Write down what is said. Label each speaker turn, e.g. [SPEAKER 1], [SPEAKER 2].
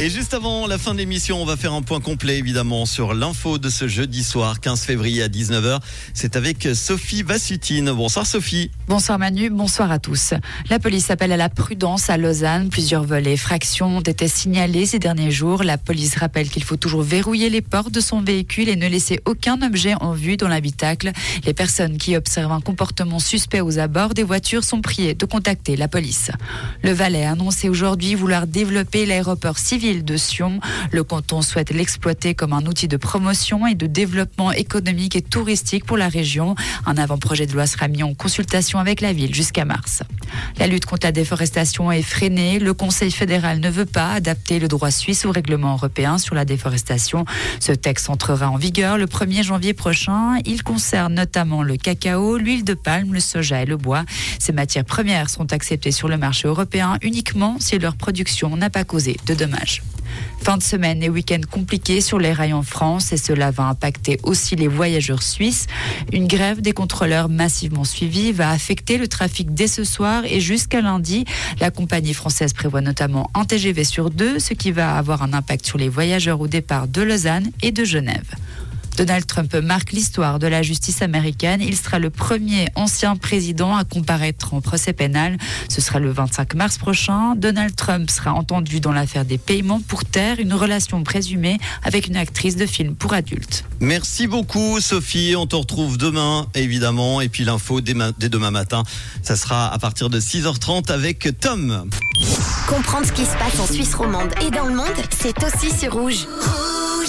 [SPEAKER 1] Et juste avant la fin de l'émission, on va faire un point complet évidemment sur l'info de ce jeudi soir 15 février à 19h. C'est avec Sophie Vassutine. Bonsoir Sophie.
[SPEAKER 2] Bonsoir Manu, bonsoir à tous. La police appelle à la prudence à Lausanne. Plusieurs vols et fractions ont été signalés ces derniers jours. La police rappelle qu'il faut toujours verrouiller les portes de son véhicule et ne laisser aucun objet en vue dans l'habitacle. Les personnes qui observent un comportement suspect aux abords des voitures sont priées de contacter la police. Le Valais a annoncé aujourd'hui vouloir développer l'aéroport civil de Sion. Le canton souhaite l'exploiter comme un outil de promotion et de développement économique et touristique pour la région. Un avant-projet de loi sera mis en consultation avec la ville jusqu'à mars. La lutte contre la déforestation est freinée. Le Conseil fédéral ne veut pas adapter le droit suisse au règlement européen sur la déforestation. Ce texte entrera en vigueur le 1er janvier prochain. Il concerne notamment le cacao, l'huile de palme, le soja et le bois. Ces matières premières sont acceptées sur le marché européen uniquement si leur production n'a pas causé de dommages. Fin de semaine et week-end compliqués sur les rails en France et cela va impacter aussi les voyageurs suisses. Une grève des contrôleurs massivement suivie va affecter le trafic dès ce soir et jusqu'à lundi. La compagnie française prévoit notamment un TGV sur deux, ce qui va avoir un impact sur les voyageurs au départ de Lausanne et de Genève. Donald Trump marque l'histoire de la justice américaine. Il sera le premier ancien président à comparaître en procès pénal. Ce sera le 25 mars prochain. Donald Trump sera entendu dans l'affaire des paiements pour taire une relation présumée avec une actrice de film pour adultes.
[SPEAKER 1] Merci beaucoup Sophie. On te retrouve demain évidemment. Et puis l'info dès, dès demain matin, ça sera à partir de 6h30 avec Tom.
[SPEAKER 3] Comprendre ce qui se passe en Suisse romande et dans le monde, c'est aussi sur rouge.